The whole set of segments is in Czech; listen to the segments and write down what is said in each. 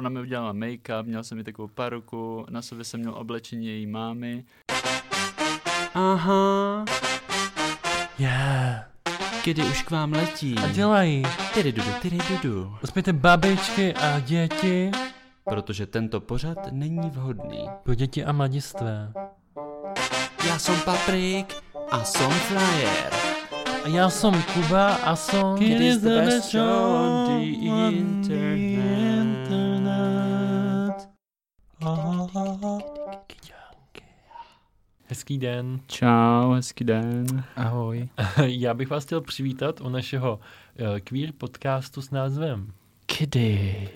ona mi udělala make-up, měl jsem mi takovou paruku, na sobě jsem měl oblečení její mámy. Aha. Yeah. Kdy už k vám letí. A dělají. Tyry dudu, tyry dudu. Uspějte babičky a děti Protože tento pořad není vhodný. pro děti a mladistvé. Já jsem Paprik a jsem Flyer. A já jsem Kuba a jsem It is the best show on the internet. Hezký den. Čau, hezký den. Ahoj. Já bych vás chtěl přivítat u našeho eh, queer podcastu s názvem Kdy?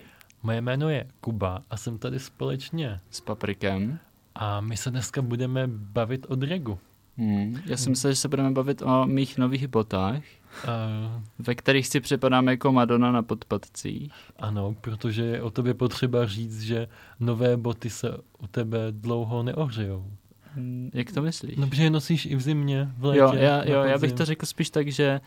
Moje jméno je Kuba a jsem tady společně. S paprikem. A my se dneska budeme bavit o dragu. Hmm. Já jsem myslel, že se budeme bavit o mých nových botách, Uh, ve kterých si připadám jako Madonna na podpadcích. ano, protože je o tobě potřeba říct, že nové boty se u tebe dlouho neohřejou. Hmm, Jak to myslíš? No, protože je nosíš i v zimě, v létě. jo, já, jo, já bych to řekl spíš tak, že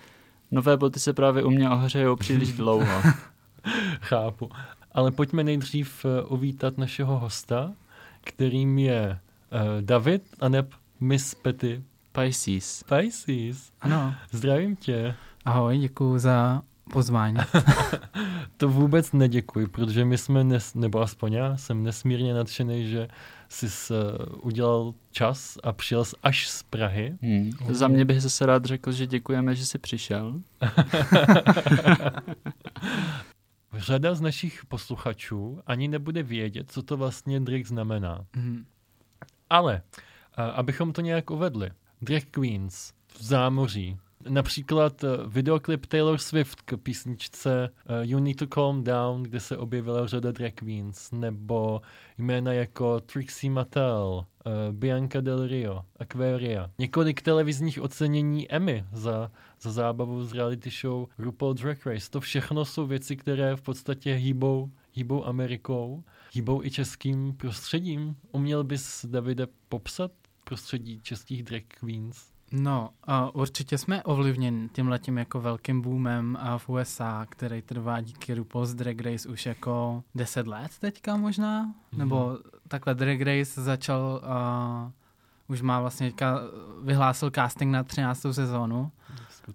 nové boty se právě u mě ohřejou příliš dlouho. Chápu. Ale pojďme nejdřív eh, uvítat našeho hosta, kterým je uh, David a neb Miss Petty Pisces. Pisces. Ano, Zdravím tě. ahoj, děkuji za pozvání. To vůbec neděkuji, protože my jsme, nes, nebo aspoň já, jsem nesmírně nadšený, že jsi uh, udělal čas a přijel jsi až z Prahy. Hmm. Za mě bych zase rád řekl, že děkujeme, že jsi přišel. Řada z našich posluchačů ani nebude vědět, co to vlastně drag znamená. Mhm. Ale, a, abychom to nějak uvedli, drag queens v zámoří, například eh, videoklip Taylor Swift k písničce eh, You Need to Calm Down, kde se objevila řada drag queens, nebo jména jako Trixie Mattel, eh, Bianca Del Rio, Aquaria. Několik televizních ocenění Emmy za, za zábavu z reality show RuPaul Drag Race. To všechno jsou věci, které v podstatě hýbou, hýbou Amerikou, hýbou i českým prostředím. Uměl bys, Davide, popsat prostředí českých drag queens? No, a určitě jsme ovlivněni tím letím jako velkým boomem a v USA, který trvá díky RuPaul's Drag Race už jako 10 let teďka možná, Mhm. nebo takhle Drag Race začal, uh, už má vlastně teďka, vyhlásil casting na 13. sezónu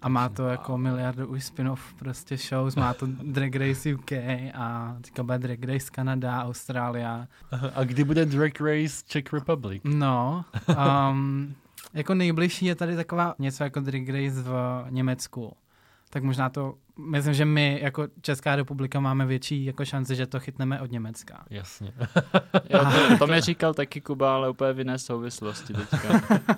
a má to jako miliardu už spin-off prostě shows, má to Drag Race UK a teďka bude Drag Race Kanada, Austrália, Aha, A kdy bude Drag Race Czech Republic? No, um, jako nejbližší je tady taková něco jako Drag Race v Německu. Tak možná to, myslím, že my jako Česká republika máme větší jako šanci, že to chytneme od Německa. Jasně. Jo, to, to mi říkal taky Kuba, ale úplně v jiné souvislosti teďka.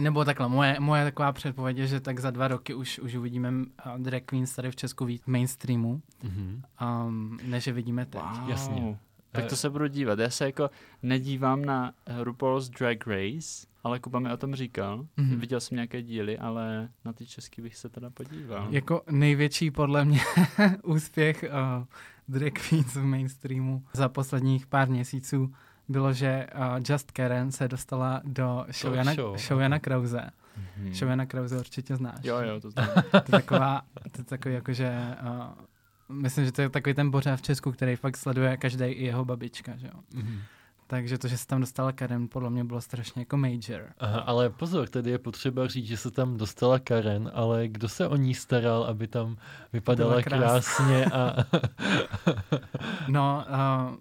Nebo takhle, moje, moje taková předpověď je, že tak za dva roky už, už uvidíme uh, drag queens tady v Česku víc v mainstreamu, Mhm. um, než je vidíme teď. Wow. Jasně. Tak to se budu dívat. Já se jako nedívám na RuPaul's Drag Race, ale Kuba mi o tom říkal. Mhm. Viděl jsem nějaké díly, ale na ty český bych se teda podíval. Jako největší podle mě úspěch uh, drag queens v mainstreamu za posledních pár měsíců bylo, že uh, Just Karen se dostala do show, Jana, show, show. Jana Krause. Hmm. Show Jana Krause určitě znáš. Jo, jo, to znám. To je taková, to je takový jakože, uh, myslím, že to je takový ten pořád v Česku, který fakt sleduje každý i jeho babička, že jo. Mhm. Takže to, že se tam dostala Karen, podle mě bylo strašně jako major. Aha, ale pozor, tady je potřeba říct, že se tam dostala Karen, ale kdo se o ní staral, aby tam vypadala Byla krásná. krásně a... No, uh,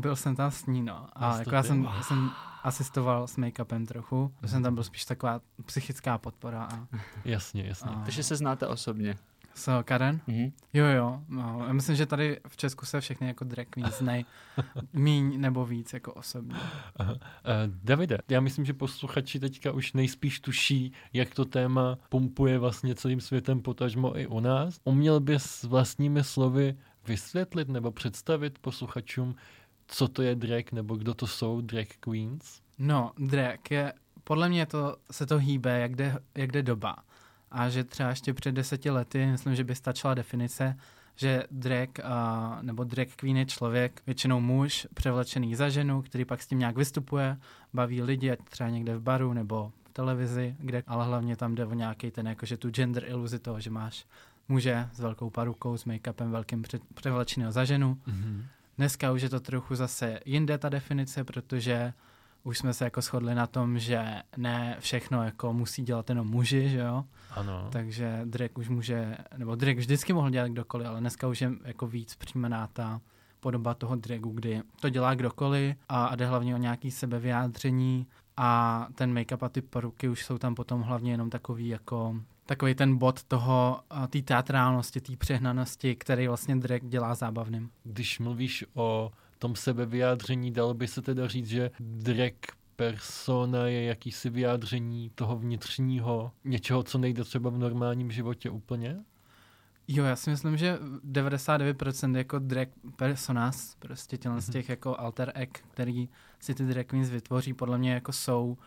byl jsem tam s ní, no. A jako já jsem, jsem asistoval s make-upem trochu. To jsem tam byl spíš taková psychická podpora. A, jasně, jasně. a Takže se znáte osobně. S Karen? Mhm. Jo, jo. No, já myslím, že tady v Česku se všechny jako drag queens znají míň nebo víc jako osobně. Aha. Uh, Davide, já myslím, že posluchači teďka už nejspíš tuší, jak to téma pumpuje vlastně celým světem, potažmo i u nás. Uměl bys vlastními slovy vysvětlit nebo představit posluchačům, co to je drag nebo kdo to jsou drag queens? No, drag je, podle mě to, se to hýbe, jak jde, jak jde doba. A že třeba ještě před deseti lety, myslím, že by stačila definice, že drag uh, nebo drag queen je člověk, většinou muž, převlečený za ženu, který pak s tím nějak vystupuje, baví lidi, ať třeba někde v baru nebo v televizi, kde, ale hlavně tam jde o nějaký ten, jakože tu gender iluzi toho, že máš muže s velkou parukou, s make-upem velkým pře- převlečeným za ženu Mm-hmm. Dneska už je to trochu zase jinde ta definice, protože už jsme se jako shodli na tom, že ne všechno jako musí dělat jenom muži, že jo? Ano. Takže drag už může, nebo drag vždycky mohl dělat kdokoliv, ale dneska už je jako víc přijímaná ta podoba toho dragu, kdy to dělá kdokoliv a, a jde hlavně o nějaký sebevyjádření a ten make-up a ty poruky už jsou tam potom hlavně jenom takový jako takový ten bod toho, té teatrálnosti, té přehnanosti, který vlastně drag dělá zábavným. Když mluvíš o tom sebevyjádření, dalo by se teda říct, že drag persona je jakýsi vyjádření toho vnitřního, něčeho, co nejde třeba v normálním životě úplně? Jo, já si myslím, že 99% jako drag personas, prostě tělen z těch jako alter egg, který si ty drag queens vytvoří, podle mě jako jsou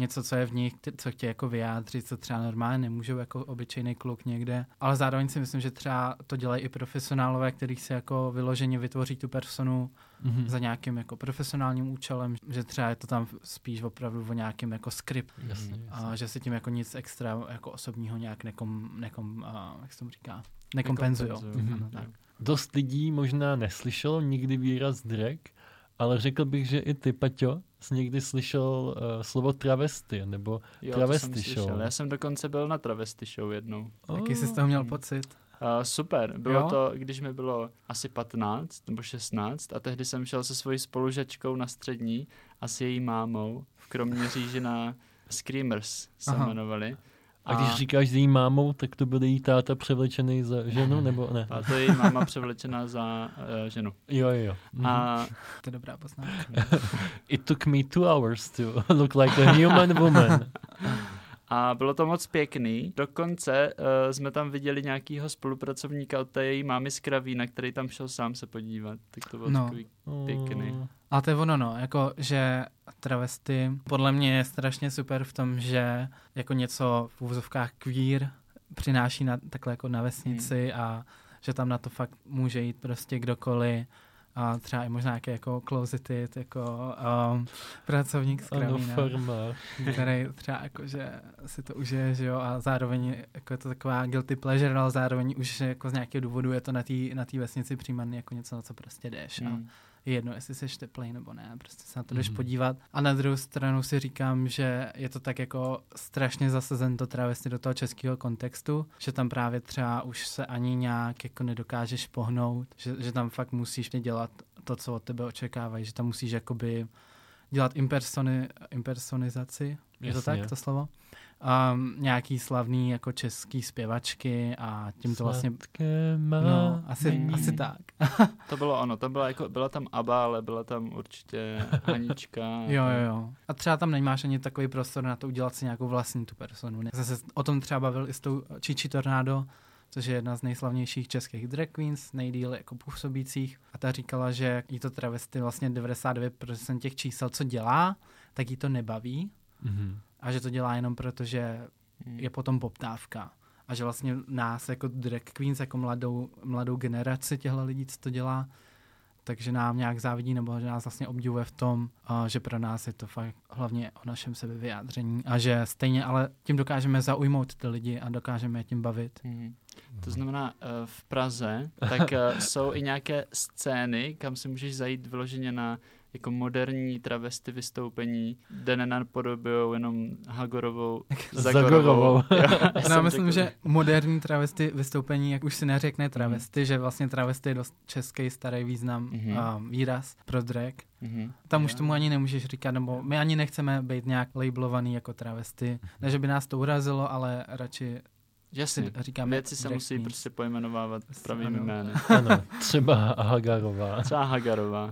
něco, co je v nich, co chtějí jako vyjádřit, co třeba normálně nemůžou jako obyčejný kluk někde. Ale zároveň si myslím, že třeba to dělají i profesionálové, kteří si jako vyloženě vytvoří tu personu Mhm. za nějakým jako profesionálním účelem, že třeba je to tam spíš opravdu o nějakým jako skript, Jasně, Mhm. jasně. a že si tím jako nic extra jako osobního nějak nekom, nekom a, jak se tomu říká, nekompenzují. Nekompenzují. Ano, Mhm. tak. Dost lidí možná neslyšelo nikdy výraz drag, ale řekl bych, že i ty, Paťo, jsi někdy slyšel uh, slovo travesty, nebo Jo, Travesty slyšel. show. Já jsem dokonce byl na travesty show jednou. Jaký jsi z toho měl pocit? Uh, super, bylo Jo? to, když mi bylo asi 15 nebo 16 a tehdy jsem šel se svojí spolužačkou na střední a s její mámou v Kroměříži na Screamers se Aha. jmenovali. A když říkáš s její mámou, tak to byl její táta převlečený za ženu, nebo ne? a to je její máma převlečená za uh, ženu. Jo, jo, jo. Mhm. A To je dobrá poznámka. It took me two hours to look like a human woman. A bylo to moc pěkný. Dokonce uh, jsme tam viděli nějakýho spolupracovníka od té její mámy z Kravína, který tam šel sám se podívat. Tak to bylo No. takový Pěkný. A to je ono, no, jako, že travesty podle mě je strašně super v tom, že jako něco v úvozovkách queer přináší na, takhle jako na vesnici a že tam na to fakt může jít prostě kdokoliv a třeba i možná nějaký jako closeted, jako um, pracovník z farma. který třeba jako, že si to užije, že jo, a zároveň jako je to taková guilty pleasure, ale zároveň už jako z nějakého důvodu je to na té na tý vesnici přijímaný jako něco, na co prostě jdeš. A Hmm. Je jedno, jestli jsi teplej nebo ne, prostě se na to jdeš Mhm. podívat. A na druhou stranu si říkám, že je to tak jako strašně zasazen to travesty do toho českého kontextu, že tam právě třeba už se ani nějak jako nedokážeš pohnout, že, že tam fakt musíš dělat to, co od tebe očekávají, že tam musíš jakoby dělat impersony, impersonizaci, je to Jasně. tak, to slovo? Um, nějaký slavný jako český zpěvačky a tím to vlastně... No, asi, asi tak. To bylo ono, to byla, jako, byla tam Aba, ale byla tam určitě Anička. Jo, jo, jo. A třeba tam nemáš ani takový prostor na to udělat si nějakou vlastní tu personu. Ne? Zase o tom třeba bavil i s tou Chichi Tornado, což je jedna z nejslavnějších českých drag queens, nejdíle jako působících. A ta říkala, že jí to travesty vlastně 99% těch čísel, co dělá, tak jí to nebaví. Mhm. A že to dělá jenom proto, že Hmm. je potom poptávka. A že vlastně nás jako drag queens, jako mladou, mladou generaci těchto lidí, co to dělá, takže nám nějak závidí nebo že nás vlastně obdivuje v tom, a že pro nás je to fakt hlavně o našem sebevyjádření a že stejně ale tím dokážeme zaujmout ty lidi a dokážeme je tím bavit. Mhm. To znamená, eh, v Praze tak eh, jsou i nějaké scény, kam si můžeš zajít vyloženě na jako moderní travesty vystoupení, kde nenapodobují jenom Hagorovou, Zagorovou. Já No, myslím, že moderní travesty vystoupení, jak už si neřekne travesty, že vlastně travesty je dost český starý význam Mhm. a výraz pro drag. Mhm. Tam už tomu ani nemůžeš říkat, nebo my ani nechceme být nějak labelovaný jako travesty. Ne, že by nás to urazilo, ale radši Jasně, si říkáme věci se musí queens. prostě pojmenovávat pravými Ano. jmény. Ano, třeba Hagarová. Třeba Hagarová.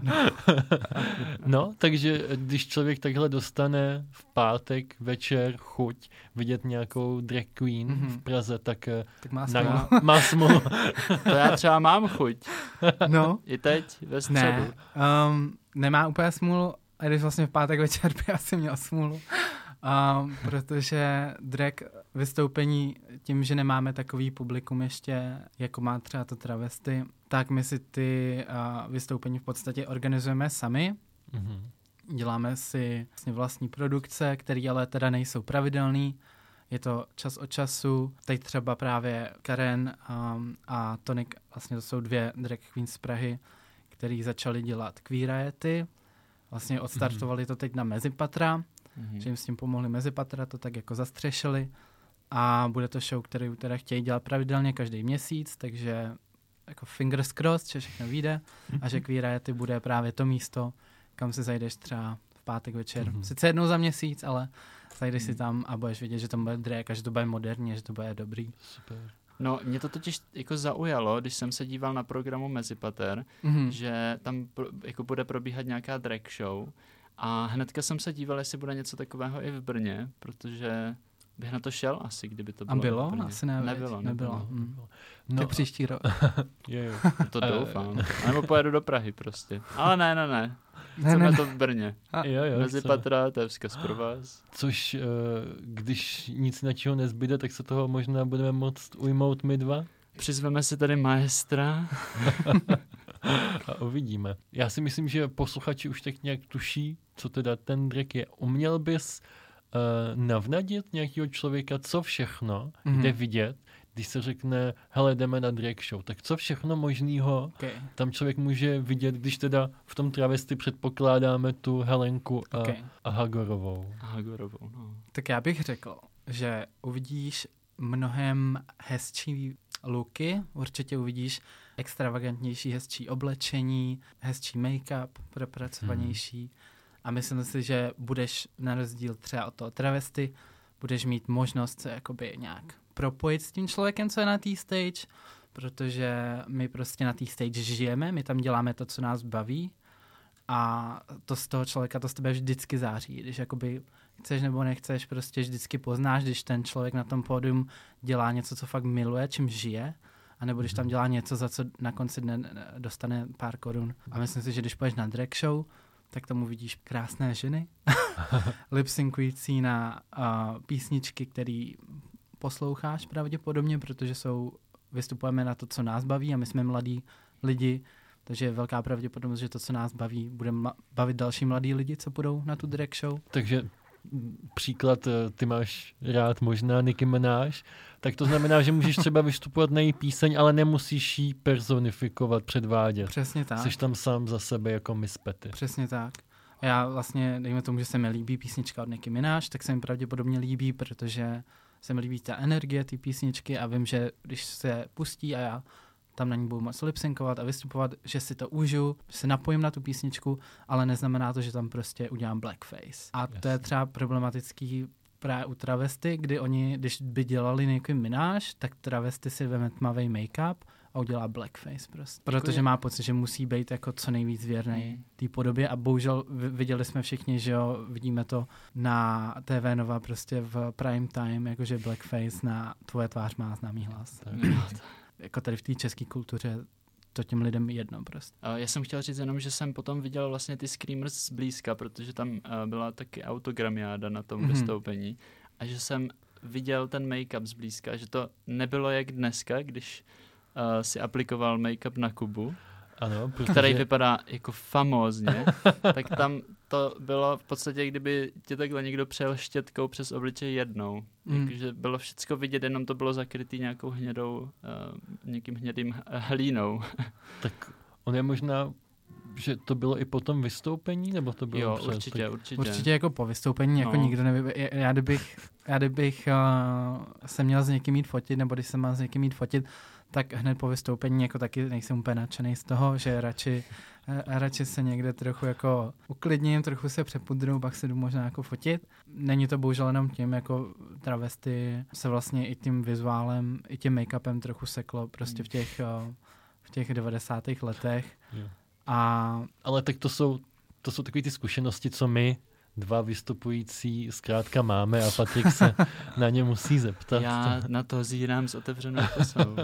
No, takže když člověk takhle dostane v pátek večer chuť vidět nějakou drag queen Mhm. v Praze, tak eh, Tak má na, smůlu. má smůlu. To já třeba mám chuť. No, I teď, ve středu. ne. Um, nemá úplně smůlu, a když vlastně v pátek večer by asi měl smůlu. Um, protože drag vystoupení tím, že nemáme takový publikum ještě, jako má třeba to travesty, tak my si ty uh, vystoupení v podstatě organizujeme sami. Mhm. Děláme si vlastně vlastní produkce, které ale teda nejsou pravidelný. Je to čas od času. Teď třeba právě Karen um, a Tonik, vlastně to jsou dvě drag queens z Prahy, který začali dělat Queeriety. Vlastně odstartovali to teď na Mezipatra, Mhm. že jim s tím pomohli Mezipatra, to tak jako zastřešili. A bude to show, který teda chtějí dělat pravidelně každý měsíc, takže jako fingers crossed, že všechno vyjde a že Queeriety bude právě to místo, kam se zajdeš třeba v pátek večer. Mhm. Sice jednou za měsíc, ale zajdeš si Mhm. tam a budeš vědět, že to bude drag a že to bude moderní, že to bude dobrý. Super. No, mě to totiž jako zaujalo, když jsem se díval na programu Mezipater, Mhm. že tam pro, jako bude probíhat nějaká drag show a hnedka jsem se díval, jestli bude něco takového i v Brně, protože bych na to šel asi, kdyby to A bylo bylo? v Brně. Asi ne, nebylo, Nebylo. nebylo. Mm. No, No, příští rok. je, jo. To Eh. doufám. A nebo pojedu do Prahy prostě. Ale ne, ne, ne. Ne, Chceme ne, ne. to v Brně. A- jo, jo, Mezi patra, to je vzkaz pro vás. Což, eh, když nic na čeho nezbyde, tak se toho možná budeme moct ujmout my dva Přizveme si tady maestra. a uvidíme. Já si myslím, že posluchači už tak nějak tuší, co teda ten drag je. Uměl bys uh, navnadit nějakého člověka, co všechno Mhm. jde vidět, když se řekne, hele, jdeme na drag show, tak co všechno možného Okay. tam člověk může vidět, když teda v tom travesty předpokládáme tu Helenku a, Okay. a Hagorovou. A Hagorovou, no. Tak já bych řekl, že uvidíš mnohem hezčí looky, určitě uvidíš extravagantnější, hezčí oblečení, hezčí make-up, propracovanější. Hmm. A myslím si, že budeš na rozdíl třeba od toho travesty, budeš mít možnost se jakoby nějak propojit s tím člověkem, co je na té stage, protože my prostě na té stage žijeme, my tam děláme to, co nás baví a to z toho člověka to z tebe vždycky září, když jakoby chceš nebo nechceš, prostě vždycky poznáš, když ten člověk na tom pódium dělá něco, co fakt miluje, čím žije, anebo když tam dělá něco, za co na konci dne dostane pár korun. A myslím si, že když půjdeš na drag show, tak tam uvidíš krásné ženy, lipsynkující na uh, písničky, který posloucháš pravděpodobně, protože jsou, vystupujeme na to, co nás baví a my jsme mladí lidi, takže je velká pravděpodobnost, že to, co nás baví, bude ma- bavit další mladí lidi, co půjdou na tu drag show. Takže příklad, eh, ty máš rád možná Nicki Minaj, tak to znamená, že můžeš třeba vystupovat na její píseň, ale nemusíš ji personifikovat, předvádět. Přesně tak. Jsi tam sám za sebe jako Miss Petty. Přesně tak. A já vlastně, dejme tomu, že se mi líbí písnička od Nicki Minaj, tak se mi pravděpodobně líbí, protože se mi líbí ta energie té písničky a vím, že když se pustí a já tam na ní budu moc lipsynkovat a vystupovat, že si to užiju, že se napojím na tu písničku, ale neznamená to, že tam prostě udělám blackface. A to je Jasně. třeba problematický právě u travesty, kdy oni, když by dělali Nicki Minaj, tak travesty si veme tmavý make-up a udělá blackface prostě. Protože má pocit, že musí být jako co nejvíc věrný Mm. té podobě a bohužel vi- viděli jsme všichni, že jo, vidíme to na TV Nova prostě v prime time, jakože blackface na tvoje tvář má známý hlas. Tak. Jako tady v té české kultuře to těm lidem jedno prostě. Já jsem chtěl říct jenom, že jsem potom viděl vlastně ty Screamers zblízka, protože tam uh, byla taky autogramiáda na tom Mhm. vystoupení a že jsem viděl ten make-up zblízka, že to nebylo jak dneska, když uh, si aplikoval make-up na Kubu, Ano, protože... který vypadá jako famózně, tak tam to bylo v podstatě, kdyby tě takhle někdo přejel štětkou přes obličej jednou. Mm. Jakože bylo všecko vidět, jenom to bylo zakrytý nějakou hnědou, uh, někým hnědým hlínou. Tak on je možná, že to bylo i po tom vystoupení, nebo to bylo Jo, před? určitě, určitě. Určitě jako po vystoupení, jako No. nikdo nevy... já- kdybych, já kdybych uh, se měl s někým jít fotit, nebo když se má s někým jít fotit, tak hned po vystoupení jako taky nejsem úplně nadšený z toho, že radši, eh, radši se někde trochu jako uklidním, trochu se přepudru, pak se jdu možná jako fotit. Není to bohužel jenom tím, jako travesty se vlastně i tím vizuálem, i tím make-upem trochu seklo prostě v těch, eh, v těch 90. letech. Jo. A Ale tak to jsou, to jsou takové ty zkušenosti, co my dva vystupující zkrátka máme a Patrik se na ně musí zeptat. Já na to zírám s otevřenou pusou.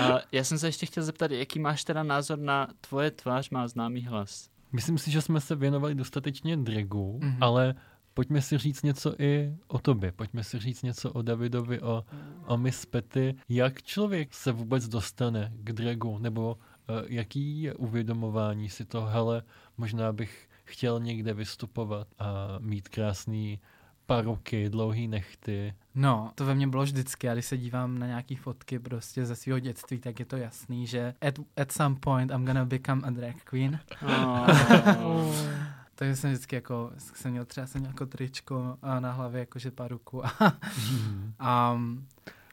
A já jsem se ještě chtěl zeptat, jaký máš teda názor na tvoje tvář má známý hlas? Myslím si, že jsme se věnovali dostatečně dragu, Mhm. mm-hmm. ale pojďme si říct něco i o tobě. Pojďme si říct něco o Davidovi, o, o Miss Petty. Jak člověk se vůbec dostane k dragu? Nebo uh, jaký je uvědomování si to, hele, možná bych chtěl někde vystupovat a mít krásný paruky, dlouhý nechty. No, to ve mně bylo vždycky a když se dívám na nějaký fotky prostě ze svého dětství, tak je to jasný, že at, at some point I'm gonna become a drag queen. Oh. Takže jsem vždycky jako, jsem měl třeba jsem měl jako tričko a na hlavě jakože paruku. A, Hmm. um,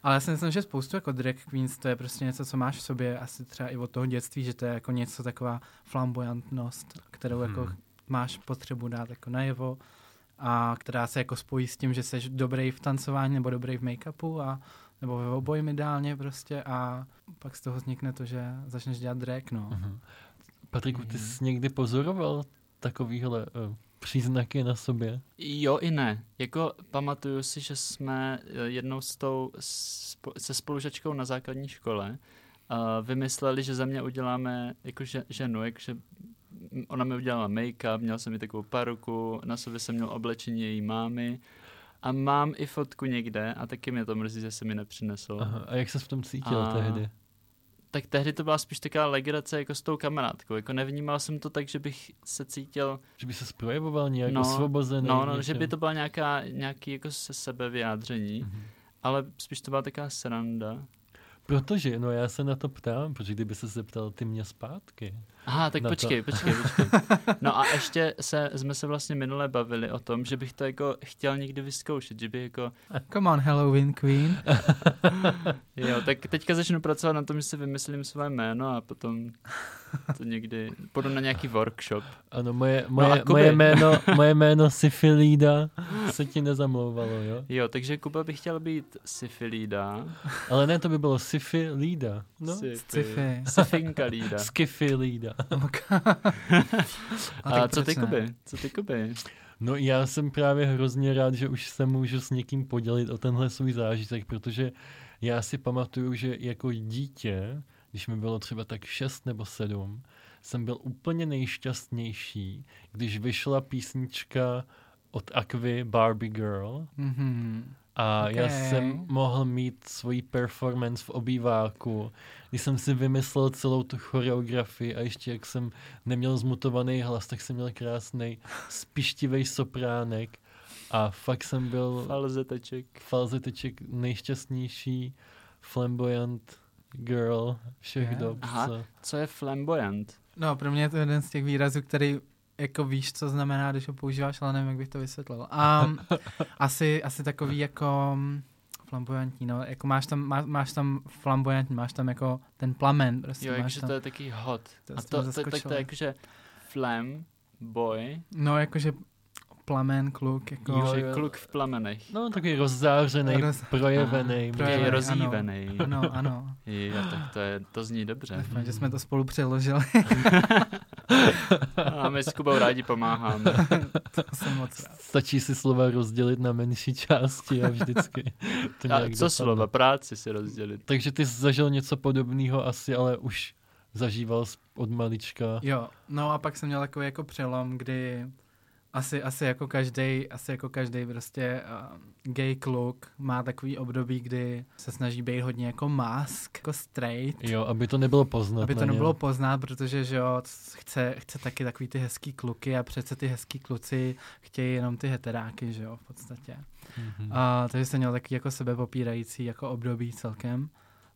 ale já si myslím, že spoustu jako drag queens to je prostě něco, co máš v sobě asi třeba i od toho dětství, že to je jako něco taková flamboyantnost, kterou jako Hmm. Máš potřebu dát jako najevo a která se jako spojí s tím, že jsi dobrý v tancování nebo dobrý v make-upu a nebo ve obojím ideálně prostě a pak z toho vznikne to, že začneš dělat drag, no. Mhm. Patriku, ty Mhm. jsi někdy pozoroval takovýhle uh, příznaky na sobě? Jo i ne. Jako pamatuju si, že jsme eh, jednou s tou, spo- se spolužačkou na základní škole uh, vymysleli, že za mě uděláme jako že, ženu, jakože m- ona mi udělala make-up, měl jsem i takovou paruku, na sobě jsem měl oblečení její mámy a mám i fotku někde a taky mě to mrzí, že jsem mi nepřinesl. Aha. A jak jsi v tom cítil A- tehdy? Tak tehdy to byla spíš taková legrace jako s tou kamarádkou. Jako nevnímal jsem to tak, že bych se cítil Že by se projevoval nějak No, osvobozený? No, no, že by to byla nějaká, nějaký jako se sebevyjádření, Mhm. ale spíš to byla taková sranda. Protože, no já se na to ptám, protože kdyby se zeptal ty mě zpátky. Aha, tak Na to. počkej, počkej, počkej. No a ještě se, jsme se vlastně minule bavili o tom, že bych to jako chtěl někdy vyzkoušet, že by jako, Come on, Halloween queen. jo, tak teďka začnu pracovat na tom, že si vymyslím své jméno a potom to někdy, půjdu na nějaký workshop. Ano, moje, No moje, Kuby. moje, jméno, moje jméno Syfilída se ti nezamlouvalo, jo? Jo, takže Kuba by chtěl být syfilída. Ale ne, to by bylo Syfilída. No, Sci-fi. Syfinka lída. Skifilída. A, tak co ty, ne? Kuby? Co ty, Kuby? No já jsem právě hrozně rád, že už se můžu s někým podělit o tenhle svůj zážitek, protože já si pamatuju, že jako dítě, když mi bylo třeba tak 6 nebo 7, jsem byl úplně nejšťastnější, když vyšla písnička od Aqui Barbie Girl Mhm. A okay. já jsem mohl mít svoji performance v obýváku, když jsem si vymyslel celou tu choreografii a ještě jak jsem neměl zmutovaný hlas, tak jsem měl krásný spištivý sopránek a fakt jsem byl Falzeteček. falzeteček nejšťastnější flamboyant girl všech Je? dob. Aha. co- Co je flamboyant? No, pro mě je to jeden z těch výrazů, který jako víš, co znamená, když ho používáš, ale nevím, jak bych to vysvětlil. Um, asi, asi takový jako mm, flamboyantní, no, jako máš tam, má, máš tam flamboyantní, máš tam jako ten plamen, prostě Jo, máš jakože to je taky hot. To A to, to, to zaskočil. je jakože flam, boy, no, jakože plamen, kluk, jako, Jo, že jo. kluk v plamenech. No, takový rozzářený, Roz- projevený. Je projevený, ano. rozjívený. ano, ano, Jo, tak to, je, to zní dobře. doufám, že jsme to spolu přeložili, A my s Kubou rádi pomáháme. to jsem moc rád. Stačí si slova rozdělit na menší části a vždycky to A nějak co dopadne. slova? Práci si rozdělit. Takže ty jsi zažil něco podobného asi, ale už zažíval od malička. Jo, no a pak jsem měl takový jako přelom, kdy asi, asi jako každý, asi jako každý prostě uh, gay kluk má takový období, kdy se snaží být hodně jako mask, jako straight, Jo, aby to nebylo poznat aby to něm. nebylo poznat, protože že jo, chce, chce taky takový ty hezký kluky a přece ty hezký kluci chtějí jenom ty heteráky, že jo, v podstatě. Mhm. A, takže jsem měl taky jako sebepopírající jako období celkem.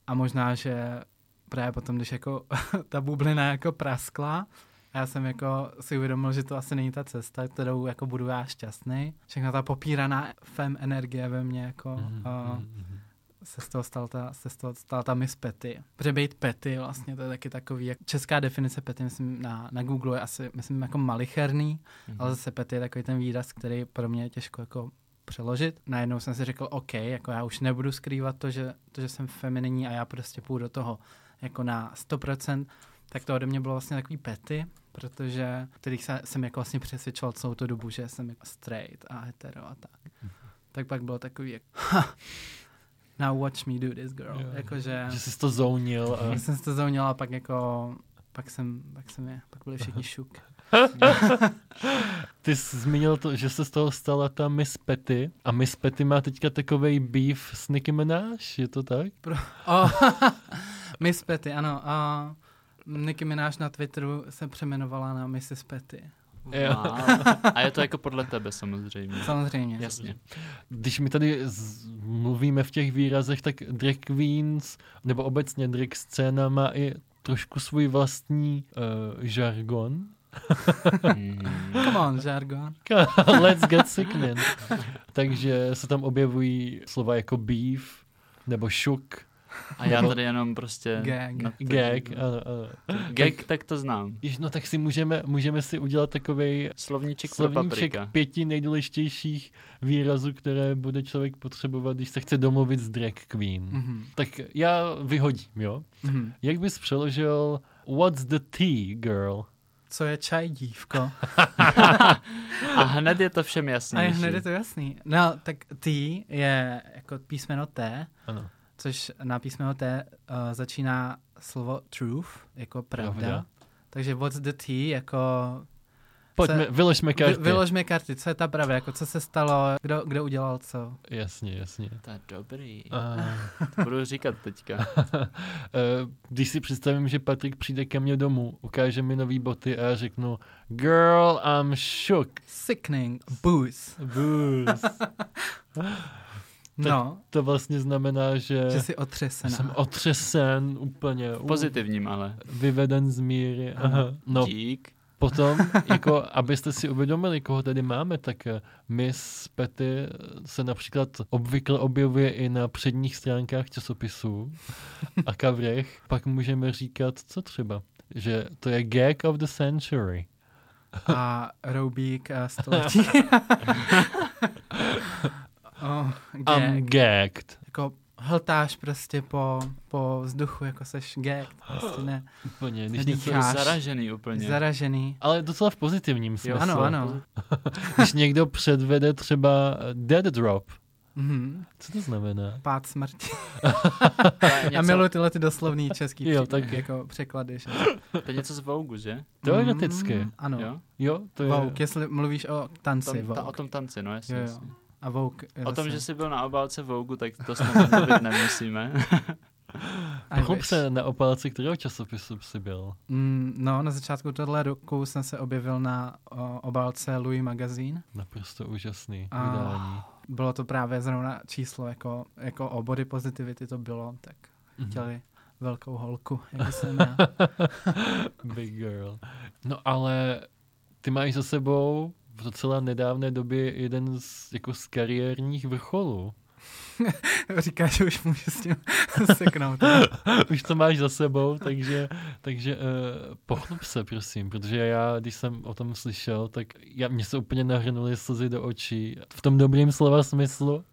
A možná, že právě potom, když jako ta bublina jako praskla, a já jsem jako si uvědomil, že to asi není ta cesta, kterou jako budu já šťastný. Všechna ta popíraná fem energie ve mně jako Mhm, a mhm, mhm. se z toho stala ta, se z toho stala ta Miss Petty. Protože být Petty vlastně to je taky takový, jak česká definice Petty, myslím na, na Google je asi, myslím jako malicherný, Mhm. ale zase pet je takový ten výraz, který pro mě je těžko jako přeložit. Najednou jsem si řekl, OK, jako já už nebudu skrývat to, že, to, že jsem femininní a já prostě půjdu do toho jako na 100%, tak to ode mě bylo vlastně takový pety, protože kterých se, jsem jako vlastně přesvědčoval celou tu dobu, že jsem jako straight a hetero a tak. Tak pak bylo takový, jak, ha, now watch me do this girl. Jo. Jakože, Že jsi to zounil a jsem si to zaunil a pak jako, pak jsem, pak jsem je, pak byli všichni šuk. ty jsi zmínil to, že se z toho stala ta Miss Petty a Miss Petty má teďka takovej beef s Nicki Minaj, je to tak? Oh, Miss Petty, ano. A Nicki Minaj na Twitteru se přeměnovala na Mrs. Petty. Jo. A je to jako podle tebe samozřejmě. Samozřejmě. Jasně. Když my tady z, mluvíme v těch výrazech, tak drag queens, nebo obecně drag scéna má i trošku svůj vlastní uh, žargon. Mm. Come on, žargon. Let's get sickening. Takže se tam objevují slova jako beef, nebo šuk, A já tady jenom prostě... Gag. na gag. Ano, ano. Gag, tak to znám. Již, no tak si můžeme, můžeme si udělat takový Slovníček slovníček pěti nejdůležitějších výrazů, které bude člověk potřebovat, když se chce domluvit s drag queen. Mhm. Tak já vyhodím, jo? Mhm. Jak bys přeložil What's the tea, girl? Co je čaj, dívko? A hned je to všem A jasnější. je hned je to jasný. No, tak T je jako písmeno T, Ano. Což na písmeno T uh, začíná slovo truth, jako pravda. Pravda. Takže what's the T, jako Pojďme, Se- vyložme vy, karty. vyložme karty, co je ta pravda, jako co se stalo, kdo, kdo udělal co. Jasně, jasně. To je dobrý. A, To budu říkat teďka. eh, když si představím, že Patrik přijde ke mně domů, ukáže mi nový boty a já řeknu Girl, I'm shook. Sickening, booze. Booze. No, To vlastně znamená, že, že jsi že otřesená. jsem otřesen úplně. V pozitivním ale. Vyveden z míry. Aha. No, Dík. Potom, jako, abyste si uvědomili, koho tady máme, tak eh, Miss Petty se například obvykle objevuje i na předních stránkách časopisů a kavrech. Pak můžeme říkat, co třeba? Že to je gag of the century. A roubík a století. Oh, gag. I'm gagged. Jako hltáš prostě po, po vzduchu, jako seš gag. Prostě ne. Úplně, když něco, zaražený úplně. Zaražený. ale docela v pozitivním smyslu. Ano, ano. Když někdo předvede třeba dead drop. Mhm. Co to znamená? Pád smrti. Já miluji tyhle ty doslovný český Jo, jo, tak- jako překlady. Že? to je něco z Vogue, že? Teoreticky. Mm, ano. Jo? Jo, to je... Vogue, jestli mluvíš o tanci Tom, ta, o tom tanci, no jasně. Jo, jo. jasně. A Vogue je O tom, zase- že jsi byl na obálce Vogue, tak to snad mluvit nemusíme. Wish. se na opálce, kterého časopisu jsi byl. Mm, no, na začátku tohle roku jsem se objevil na o, obálce Louis Magazine. Naprosto úžasný A- vydání. Bylo to právě zrovna číslo jako, jako o body positivity to bylo, tak Mhm. chtěli velkou holku, jako jsem já. Big girl. No ale ty máš za sebou v docela nedávné době jeden z, jako z kariérních vrcholů. Říká, že už může s tím seknout. Už to máš za sebou, takže, takže uh, pochlub se, prosím, protože já, když jsem o tom slyšel, tak já, mě se úplně nahrnuly slzy do očí, v tom dobrým slova smyslu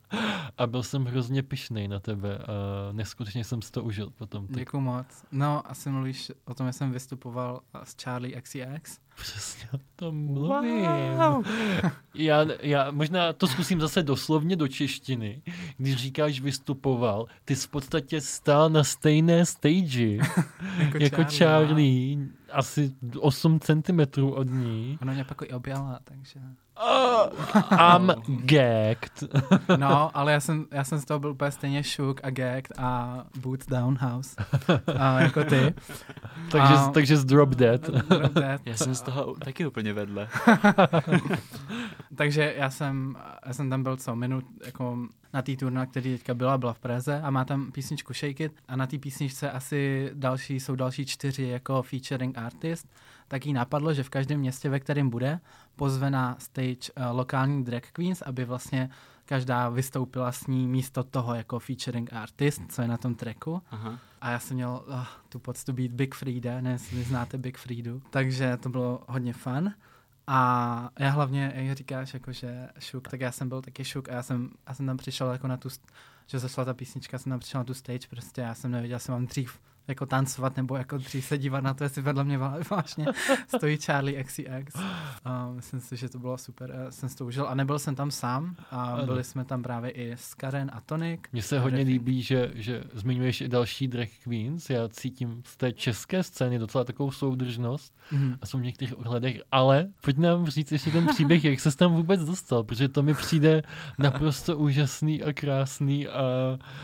a byl jsem hrozně pišnej na tebe a neskutečně jsem si to užil potom. Tak Děkuju moc. No, asi mluvíš o tom, že jsem vystupoval s Charlie XCX. přesně o tom mluvím. Já, já možná to zkusím zase doslovně do češtiny. Když říkáš vystupoval, ty jsi v podstatě stál na stejné stage Jako, jako Charlie, asi 8 cm od ní. Ona mě pak i objala, takže... I'm gagged. No, ale já jsem, já jsem z toho byl úplně stejně shook a gagged a boots down house. A jako ty. takže, A- takže z Drop Dead. Drop dead. Já jsem z toho taky úplně vedle. Takže já jsem, já jsem tam byl co minut jako na té turné, který teďka byla, byla v Praze a má tam písničku Shake It a na té písničce asi další, jsou další čtyři jako featuring artist, tak jí napadlo, že v každém městě, ve kterém bude, pozve na stage uh, lokální drag queens, aby vlastně každá vystoupila s ní místo toho jako featuring artist, co je na tom tracku. Aha. A já jsem měl uh, tu poctu být Big Frida, ne, jestli znáte Big Fridu, takže to bylo hodně fun. A já hlavně, jak říkáš, jako že šuk, tak já jsem byl taky šuk a já jsem, já jsem tam přišel jako na tu, že zašla ta písnička, jsem tam přišel na tu stage, prostě já jsem nevěděl, jestli mám dřív jako tancovat nebo jako dřív se dívat na to, jestli vedle mě vá- vážně stojí Charlie XCX. A myslím si, že to bylo super, já jsem si to užil a nebyl jsem tam sám a Ano. byli jsme tam právě i s Karen a Tonik. Mně se hodně líbí, že, že zmiňuješ i další drag queens. Já cítím z té české scény docela takovou soudržnost Mhm. a jsou v některých ohledech, ale pojď nám říct ještě ten příběh, jak se tam vůbec dostal, protože to mi přijde naprosto úžasný a krásný a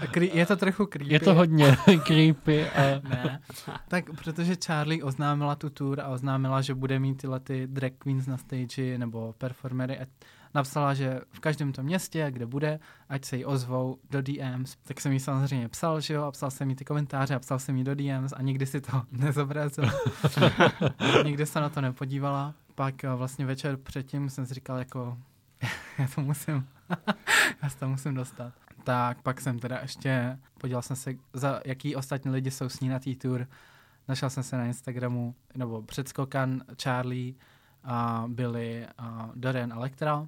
A krý, je to trochu creepy. je to hodně creepy a ne. Tak protože Charlie oznámila tu tour a oznámila, že bude mít tyhle ty drag queens na stage nebo performery a napsala, že v každém tom městě, kde bude, ať se jí ozvou do DMs, tak jsem jí samozřejmě psal, že jo, a psal jsem jí ty komentáře a psal jsem jí do DMs a nikdy si to nezobrazil. nikdy se na to nepodívala. Pak eh, vlastně večer předtím jsem si říkal jako, já to musím, já se to musím dostat. Tak pak jsem teda ještě, podíval jsem se, za jaký ostatní lidi jsou s ní na té tour. Našel jsem se na Instagramu, nebo předskokan Charlie, a byli a Dorian a Elektra.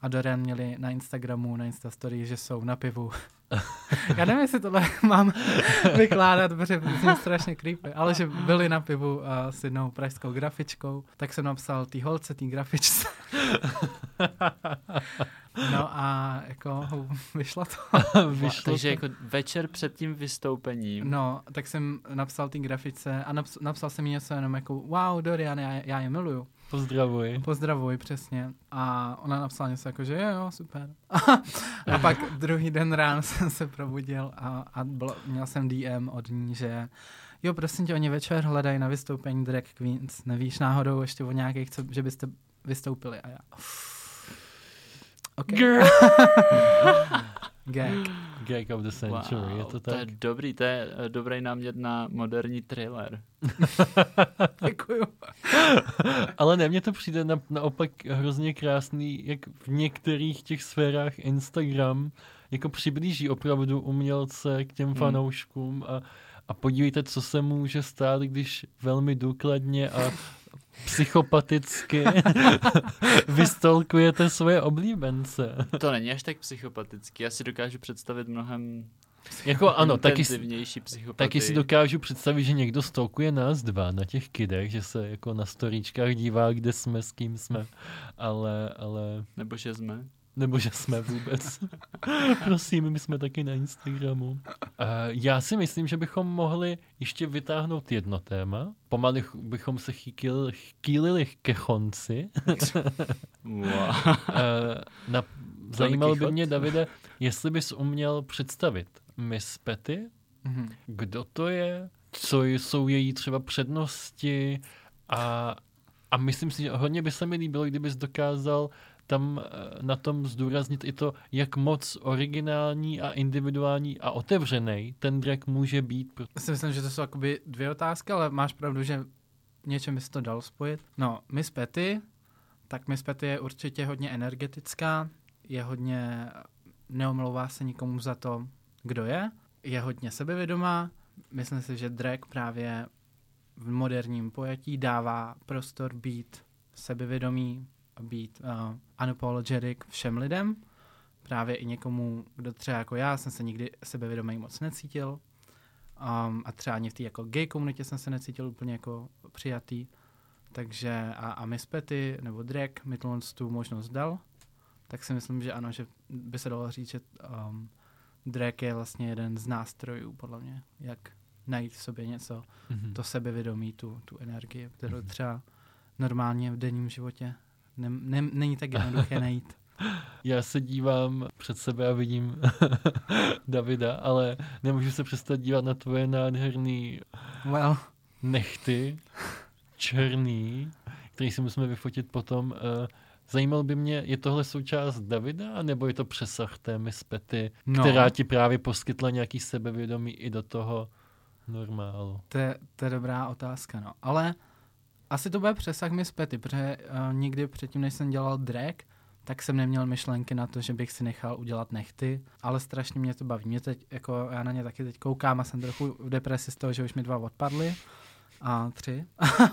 A Dorian měli na Instagramu, na Instastory, že jsou na pivu. Já nevím, jestli tohle mám vykládat, protože jsem strašně creepy, ale že byli na pivu uh, s jednou pražskou grafičkou, tak jsem napsal tý holce, tý grafičce. No a jako vyšlo to. Vyšlo Takže to. jako večer před tím vystoupením. No, tak jsem napsal té grafice a naps- napsal jsem jí něco jenom jako wow, Dorian, já, já je miluju. Pozdravuji. Pozdravuj, přesně. A ona napsala něco jako, že jo, jo, super. a pak druhý den ráno jsem se probudil a, a bylo, měl jsem DM od ní, že jo, prosím tě, oni večer hledají na vystoupení Drag Queens. Nevíš náhodou ještě o nějakých, co, že byste vystoupili? A já... Okay. Gag. Gag of the century, wow, je to to tak? je dobrý, to je eh, dobrý námět na moderní thriller. Děkuju. Ale ne, mně to přijde na, naopak hrozně krásný, jak v některých těch sférách Instagram jako přiblíží opravdu umělce k těm Hmm. fanouškům a, a podívejte, co se může stát, když velmi důkladně a psychopaticky vystolkujete svoje oblíbence. To není až tak psychopatický, já si dokážu představit mnohem Jako ano, taky, psychopatii. taky si dokážu představit, že někdo stolkuje nás dva na těch kidech, že se jako na storíčkách dívá, kde jsme, s kým jsme, ale, ale Nebo že jsme. Nebo že jsme vůbec. Prosím, my jsme taky na Instagramu. Uh, já si myslím, že bychom mohli ještě vytáhnout jedno téma. Pomalu ch- bychom se chýlili, chýlili ke konci. Wow. Uh, na, zajímalo by mě, Davide, jestli bys uměl představit Miss Petty, Mhm. kdo to je, co jsou její třeba přednosti a, a myslím si, že hodně by se mi líbilo, kdybys dokázal tam eh, na tom zdůraznit i to, jak moc originální a individuální a otevřený ten drag může být. Já si myslím, že to jsou jakoby dvě otázky, ale máš pravdu, že něčem bys to dal spojit. No, Miss Petty, tak Miss Petty je určitě hodně energetická, je hodně, neomlouvá se nikomu za to, kdo je, je hodně sebevědomá, myslím si, že drag právě v moderním pojetí dává prostor být sebevědomý, být uh, unapologetic všem lidem, právě i někomu, kdo třeba jako já jsem se nikdy sebevědomý moc necítil, Um, a třeba ani v té jako gay komunitě jsem se necítil úplně jako přijatý. Takže a, a Miss Petty nebo drag mi tu možnost dal. Tak si myslím, že ano, že by se dalo říct, že um, drag je vlastně jeden z nástrojů, podle mě, jak najít v sobě něco, Mhm. to sebevědomí, tu, tu energii, kterou Mhm. třeba normálně v denním životě ne, ne, není tak jednoduché najít. Já se dívám před sebe a vidím Davida, ale nemůžu se přestat dívat na tvoje nádherný Well, nechty, černý, který si musíme vyfotit potom. Eh, Zajímal by mě, je tohle součást Davida, nebo je to přesah té Miss Petty, no. která ti právě poskytla nějaký sebevědomí i do toho normálu? To je, to je dobrá otázka, no. Ale asi to bude přesah mi zpěty, protože uh, nikdy předtím, než jsem dělal drag, tak jsem neměl myšlenky na to, že bych si nechal udělat nechty, ale strašně mě to baví. Mě teď, jako já na ně taky teď koukám a jsem trochu v depresi z toho, že už mi dva odpadly a tři.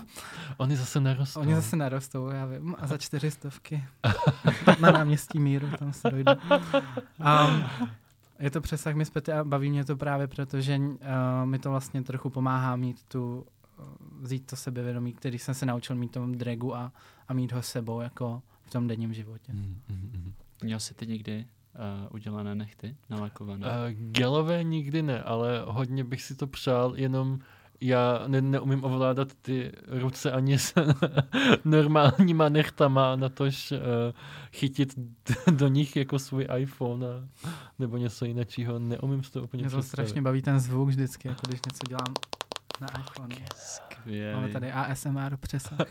Oni zase narostou. Oni zase narostou, já vím, a za čtyři stovky na náměstí míru tam se dojde. Um, je to přesah mi zpěty a baví mě to právě, protože uh, mi to vlastně trochu pomáhá mít tu, vzít to sebevědomí, který jsem se naučil mít v tom dragu a, a mít ho s sebou jako v tom denním životě. Mm, mm, mm. Měl jsi ty někdy uh, udělané nechty, nalakované? Uh, gelové nikdy ne, ale hodně bych si to přál, jenom já ne, neumím ovládat ty ruce ani s normálníma nechtama, na tož uh, chytit d- do nich jako svůj iPhone a, nebo něco jiného. Neumím si to úplně Mě to představit. strašně baví ten zvuk vždycky, jako když něco dělám. Na iPhone. Skvělý. Máme tady ASMR přesah.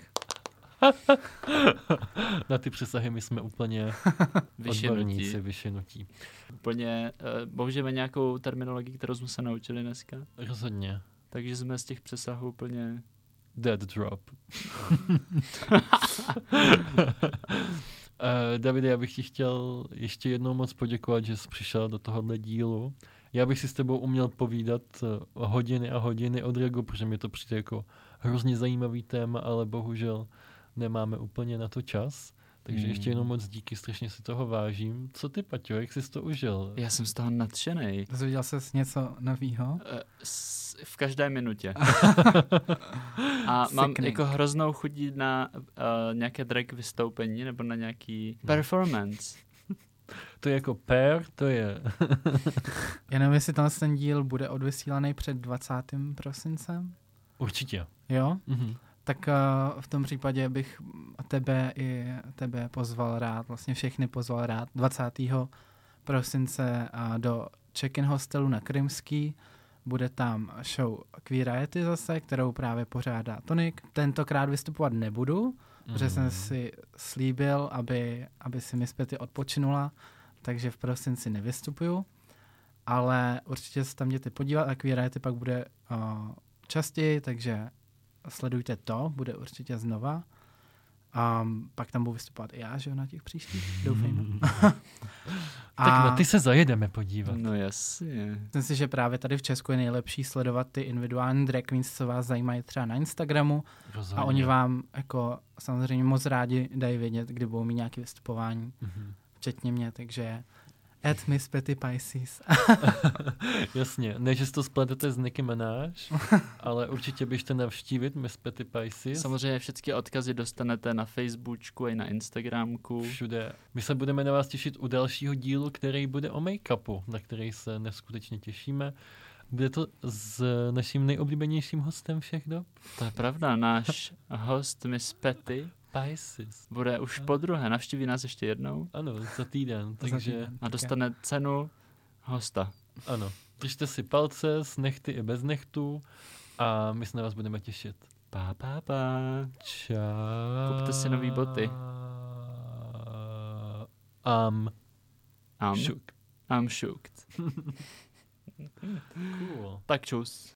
Na ty přesahy my jsme úplně Vyšinutí. odborníci, vyšinutí. Úplně uh, použijeme nějakou terminologii, kterou jsme se naučili dneska. Rozhodně. Takže jsme z těch přesahů úplně... Dead drop. Uh, Davide, já bych ti chtěl ještě jednou moc poděkovat, že jsi přišel do tohohle dílu. Já bych si s tebou uměl povídat uh, hodiny a hodiny od Rego, protože mi to přijde jako hrozně zajímavý téma, ale bohužel nemáme úplně na to čas. Takže Hmm. ještě jenom moc díky, strašně si toho vážím. Co ty, Paťo, jak jsi to užil? Já jsem z toho nadšený. Dozvěděl ses něco novýho? Eh, V každé minutě. A mám Sickening. jako hroznou chudí na uh, nějaké drag vystoupení nebo na nějaký performance. To je jako pair, to je... Já nevím, jestli tenhle ten díl bude odvysílaný před 20. prosincem. Určitě. Jo? Mhm. Tak uh, v tom případě bych tebe i tebe pozval rád, vlastně všechny pozval rád 20. prosince uh, do check-in hostelu na Krymský. Bude tam show Queeriety zase, kterou právě pořádá Tonik. Tentokrát vystupovat nebudu, protože jsem si slíbil, aby, aby si Miss Petty odpočinula, takže v prosinci nevystupuju. Ale určitě se tam jděte podívat a Queeriety pak bude uh, častěji, takže sledujte to, bude určitě znova. A pak tam budu vystupovat i já, že jo, na těch příštích, doufejme. Tak na ty se zajedeme podívat. No jasně. Myslím si, že právě tady v Česku je nejlepší sledovat ty individuální drag queens, co vás zajímají třeba na Instagramu Rozhodně. a oni vám jako samozřejmě moc rádi dají vědět, kdy budou mít nějaké vystupování, Mhm. včetně mě, takže at Miss Petty Pisces. Jasně, ne, že si to spletete s Nicki Minaj, ale určitě běžte navštívit Miss Petty Pisces. Samozřejmě všechny odkazy dostanete na Facebooku i na Instagramku. Všude. My se budeme na vás těšit u dalšího dílu, který bude o make-upu, na který se neskutečně těšíme. Bude to s naším nejoblíbenějším hostem všech dob? To je pravda, náš host Miss Petty Pisces. bude už po druhé, navštíví nás ještě jednou Ano, za týden, Za takže týden. a dostane cenu hosta. ano. Držte si palce s nechty i bez nechtů a my se na vás budeme těšit. Pa, pa, pa. Čau. Kupte si nový boty. Um, I'm, šuk. I'm shooked. Cool. Tak čus.